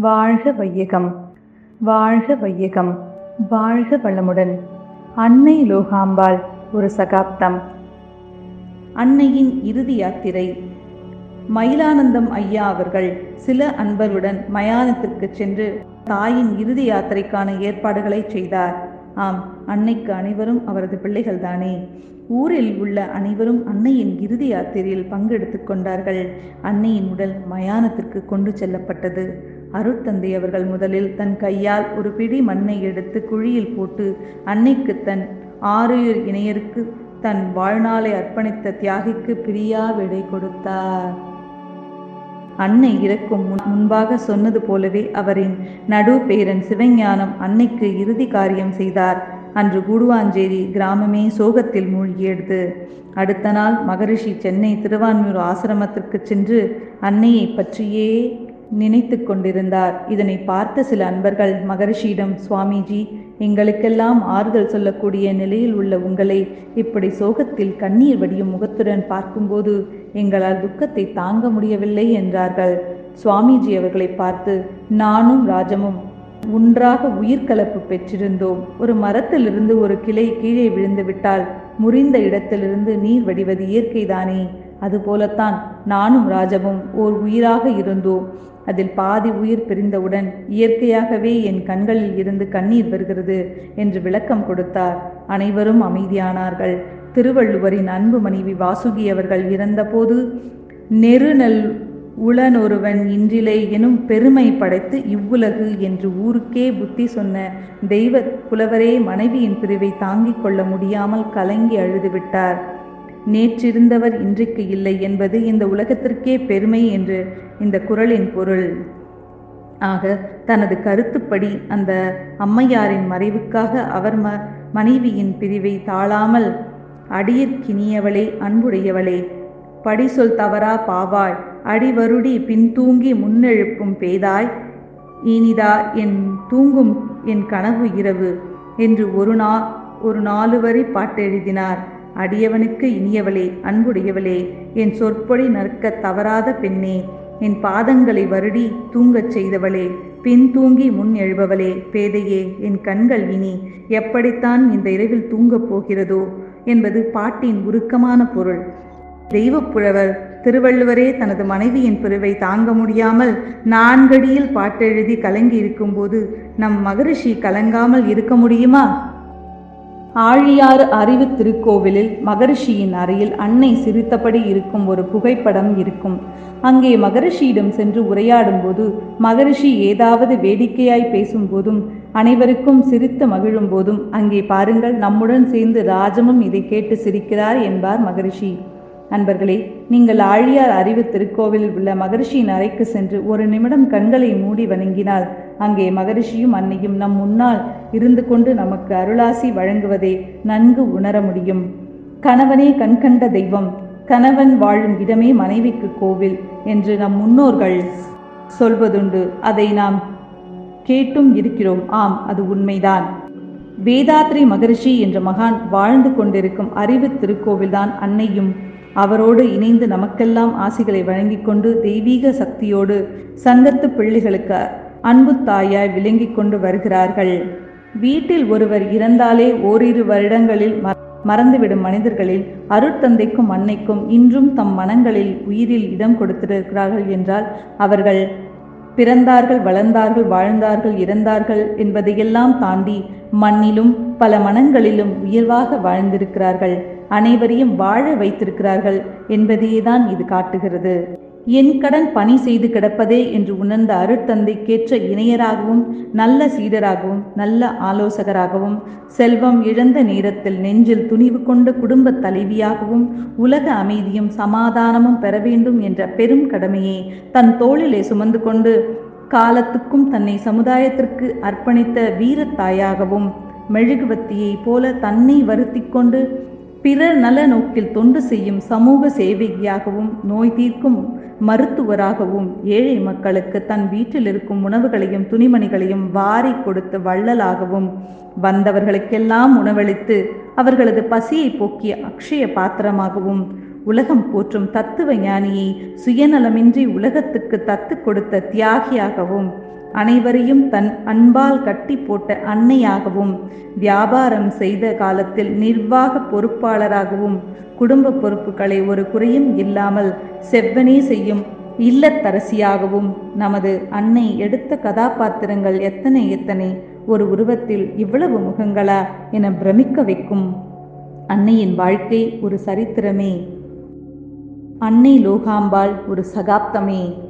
வாழ்க வையகம் வாழ்க வையகம் வாழ்க வளமுடன். அன்னை லோகாம்பாள் ஒரு சகாப்தம். அன்னையின் இறுதி யாத்திரை. மயிலானந்தம் ஐயா அவர்கள் சில அன்பருடன் மயானத்திற்கு சென்று தாயின் இறுதி யாத்திரைக்கான ஏற்பாடுகளை செய்தார். ஆம் அன்னைக்கு அனைவரும் அவரது பிள்ளைகள்தானே. ஊரில் உள்ள அனைவரும் அன்னையின் இறுதி யாத்திரையில் பங்கெடுத்துக் கொண்டார்கள். அன்னையின் உடல் மயானத்திற்கு கொண்டு செல்லப்பட்டது. அருட்தந்தை அவர்கள் முதலில் தன் கையால் ஒரு பிடி மண்ணை எடுத்து குழியில் போட்டு அன்னைக்கு தன் ஆறுயிர் இணையருக்கு தன் வாழ்நாளை அர்ப்பணித்த தியாகிக்கு பிரியா விடை கொடுத்தார். அன்னை இறக்கும் முன் முன்பாக சொன்னது போலவே அவரின் நடு பேரன் சிவஞானம் அன்னைக்கு இறுதி காரியம் செய்தார். அன்று கூடுவாஞ்சேரி கிராமமே சோகத்தில் மூழ்கியது. அடுத்த நாள் மகரிஷி சென்னை திருவான்மியூர் ஆசிரமத்திற்கு சென்று அன்னையை பற்றியே நினைத்து கொண்டிருந்தார் இதனை பார்த்த சில அன்பர்கள் மகரிஷியிடம் சுவாமிஜி எங்களுக்கெல்லாம் ஆறுதல் சொல்லக்கூடிய நிலையில் உள்ள உங்களை இப்படி சோகத்தில் கண்ணீர் வடியும் முகத்துடன் பார்க்கும்போது எங்களால் துக்கத்தை தாங்க முடியவில்லை என்றார்கள். சுவாமிஜி அவர்களை பார்த்து நானும் ராஜமும் ஒன்றாக உயிர்கலப்பு பெற்றிருந்தோம். ஒரு மரத்திலிருந்து ஒரு கிளை கீழே விழுந்து விட்டால் முறிந்த இடத்திலிருந்து நீர் வடிவது இயற்கைதானே? அதுபோலத்தான் நானும் ராஜவும் ஓர் உயிராக இருந்தோம். அதில் பாதி உயிர் பிரிந்தவுடன் இயற்கையாகவே என் கண்களில் இருந்து கண்ணீர் வருகிறது என்று விளக்கம் கொடுத்தார். அனைவரும் அமைதியானார்கள். திருவள்ளுவரின் அன்பு மனைவி வாசுகி அவர்கள் இறந்தபோது நெருநல் உளனொருவன் இன்றிலே எனும் பெருமை படைத்து இவ்வுலகு என்று ஊருக்கே புத்தி சொன்ன தெய்வ புலவரே மனைவியின் பிரிவை தாங்கிக் கொள்ள முடியாமல் கலங்கி அழுதுவிட்டார். நேற்றிருந்தவர் இன்றைக்கு இல்லை என்பது இந்த உலகத்திற்கே பெருமை என்று இந்த குரலின் பொருள். ஆக தனது கருத்துப்படி அந்த அம்மையாரின் மறைவுக்காக அவர் ம மனைவியின் பிரிவை தாழாமல் அடியிற்கினியவளே அன்புடையவளே படி சொல் தவறா பாவாய் அடிவருடி பின்தூங்கி முன்னெழுப்பும் பேதாய் இனிதா என் தூங்கும் என் கனவு இரவு என்று ஒரு நா ஒரு நாலு வரி பாட்டெழுதினார். அடியவனுக்கு இனியவளே அன்புடையவளே என் சொற்பொழி நற்க தவறாத பெண்ணே என் பாதங்களை வருடி தூங்கச் செய்தவளே பின் தூங்கி முன் எழுபவளே பேதையே என் கண்கள் இனி எப்படித்தான் இந்த இரவில் தூங்கப் போகிறதோ என்பது பாட்டின் உருக்கமான பொருள். தெய்வப்புழவர் திருவள்ளுவரே தனது மனைவியின் பிரிவை தாங்க முடியாமல் நான்கடியில் பாட்டெழுதி கலங்கி இருக்கும்போது நம் மகரிஷி கலங்காமல் இருக்க முடியுமா? ஆழியாறு அறிவு திருக்கோவிலில் மகரிஷியின் அறையில் அன்னை சிரித்தபடி இருக்கும் ஒரு புகைப்படம் இருக்கும். அங்கே மகரிஷியிடம் சென்று உரையாடும் போது மகரிஷி ஏதாவது வேடிக்கையாய் பேசும்போதும் அனைவருக்கும் சிரித்து மகிழும் போதும் அங்கே பாருங்கள் நம்முடன் சேர்ந்து ராஜமும் இதை கேட்டு சிரிக்கிறார் என்பார் மகரிஷி. நண்பர்களே நீங்கள் ஆழியார் அறிவு திருக்கோவிலில் உள்ள மகரிஷியின் அறைக்கு சென்று ஒரு நிமிடம் கண்களை மூடி வணங்கினால் அங்கே மகரிஷியும் அன்னையும் நம் முன்னால் இருந்து கொண்டு நமக்கு அருளாசி வழங்குவதை நன்கு உணர முடியும். கணவனே கண்கண்ட தெய்வம் கணவன் வாழும் இடமே மனைவிக்கு கோவில் என்று நம் முன்னோர்கள் சொல்வதுண்டு. அதை நாம் கேட்டும் இருக்கிறோம். ஆம் அது உண்மைதான். வேதாத்ரி மகரிஷி என்ற மகான் வாழ்ந்து கொண்டிருக்கும் அறிவு திருக்கோவில்தான் அன்னையும் அவரோடு இணைந்து நமக்கெல்லாம் ஆசிகளை வழங்கிக் கொண்டு தெய்வீக சக்தியோடு சங்கத்து பிள்ளைகளுக்கு அன்பு தாயாய் விளங்கிக் கொண்டு வருகிறார்கள். வீட்டில் ஒருவர் இறந்தாலே ஓரிரு வருடங்களில் மறந்துவிடும் மனிதர்களில் அருட்தந்தைக்கும் அன்னைக்கும் இன்றும் தம் மனங்களில் உயிரில் இடம் கொடுத்திருக்கிறார்கள் என்றால் அவர்கள் பிறந்தார்கள் வளர்ந்தார்கள் வாழ்ந்தார்கள் இறந்தார்கள் என்பதையெல்லாம் தாண்டி மண்ணிலும் பல மனங்களிலும் உயர்வாக வாழ்ந்திருக்கிறார்கள். அனைவரையும் வாழ வைத்திருக்கிறார்கள் என்பதையேதான் இது காட்டுகிறது. என் கடன் பணி செய்து கிடப்பதே என்று உணர்ந்த அருட்தந்தைக்கேற்ற இணையராகவும் நல்ல சீடராகவும் நல்ல ஆலோசகராகவும் செல்வம் இழந்த நேரத்தில் நெஞ்சில் துணிவு கொண்ட குடும்ப தலைவியாகவும் உலக அமைதியும் சமாதானமும் பெற வேண்டும் என்ற பெரும் கடமையை தன் தோளிலே சுமந்து கொண்டு காலத்துக்கும் தன்னை சமுதாயத்திற்கு அர்ப்பணித்த வீரத்தாயாகவும் மெழுகுவத்தியை போல தன்னை வருத்தி கொண்டு பிறர் நல நோக்கில் தொண்டு செய்யும் சமூக சேவையாகவும் நோய் தீர்க்கும் மருத்துவராகவும் ஏழை மக்களுக்கு தன் வீட்டில் இருக்கும் உணவுகளையும் துணிமணிகளையும் வாரி கொடுத்து வள்ளலாகவும் வந்தவர்களுக்கெல்லாம் உணவளித்து அவர்களது பசியை போக்கிய அக்ஷய பாத்திரமாகவும் உலகம் போற்றும் தத்துவ ஞானியை சுயநலமின்றி உலகத்துக்கு தத்து கொடுத்த தியாகியாகவும் அனைவரையும் தன் அன்பால் கட்டி போட்ட அன்னையாகவும் வியாபாரம் செய்த காலத்தில் நிர்வாக பொறுப்பாளராகவும் குடும்ப பொறுப்புகளை ஒரு குறையும் இல்லாமல் செவ்வனே செய்யும் இல்லத்தரசியாகவும் நமது அன்னை எடுத்த கதாபாத்திரங்கள் எத்தனை எத்தனை ஒரு உருவத்தில் இவ்வளவு முகங்களா என பிரமிக்க வைக்கும். அன்னையின் வாழ்க்கை ஒரு சரித்திரமே. அன்னை லோகாம்பாள் ஒரு சகாப்தமே.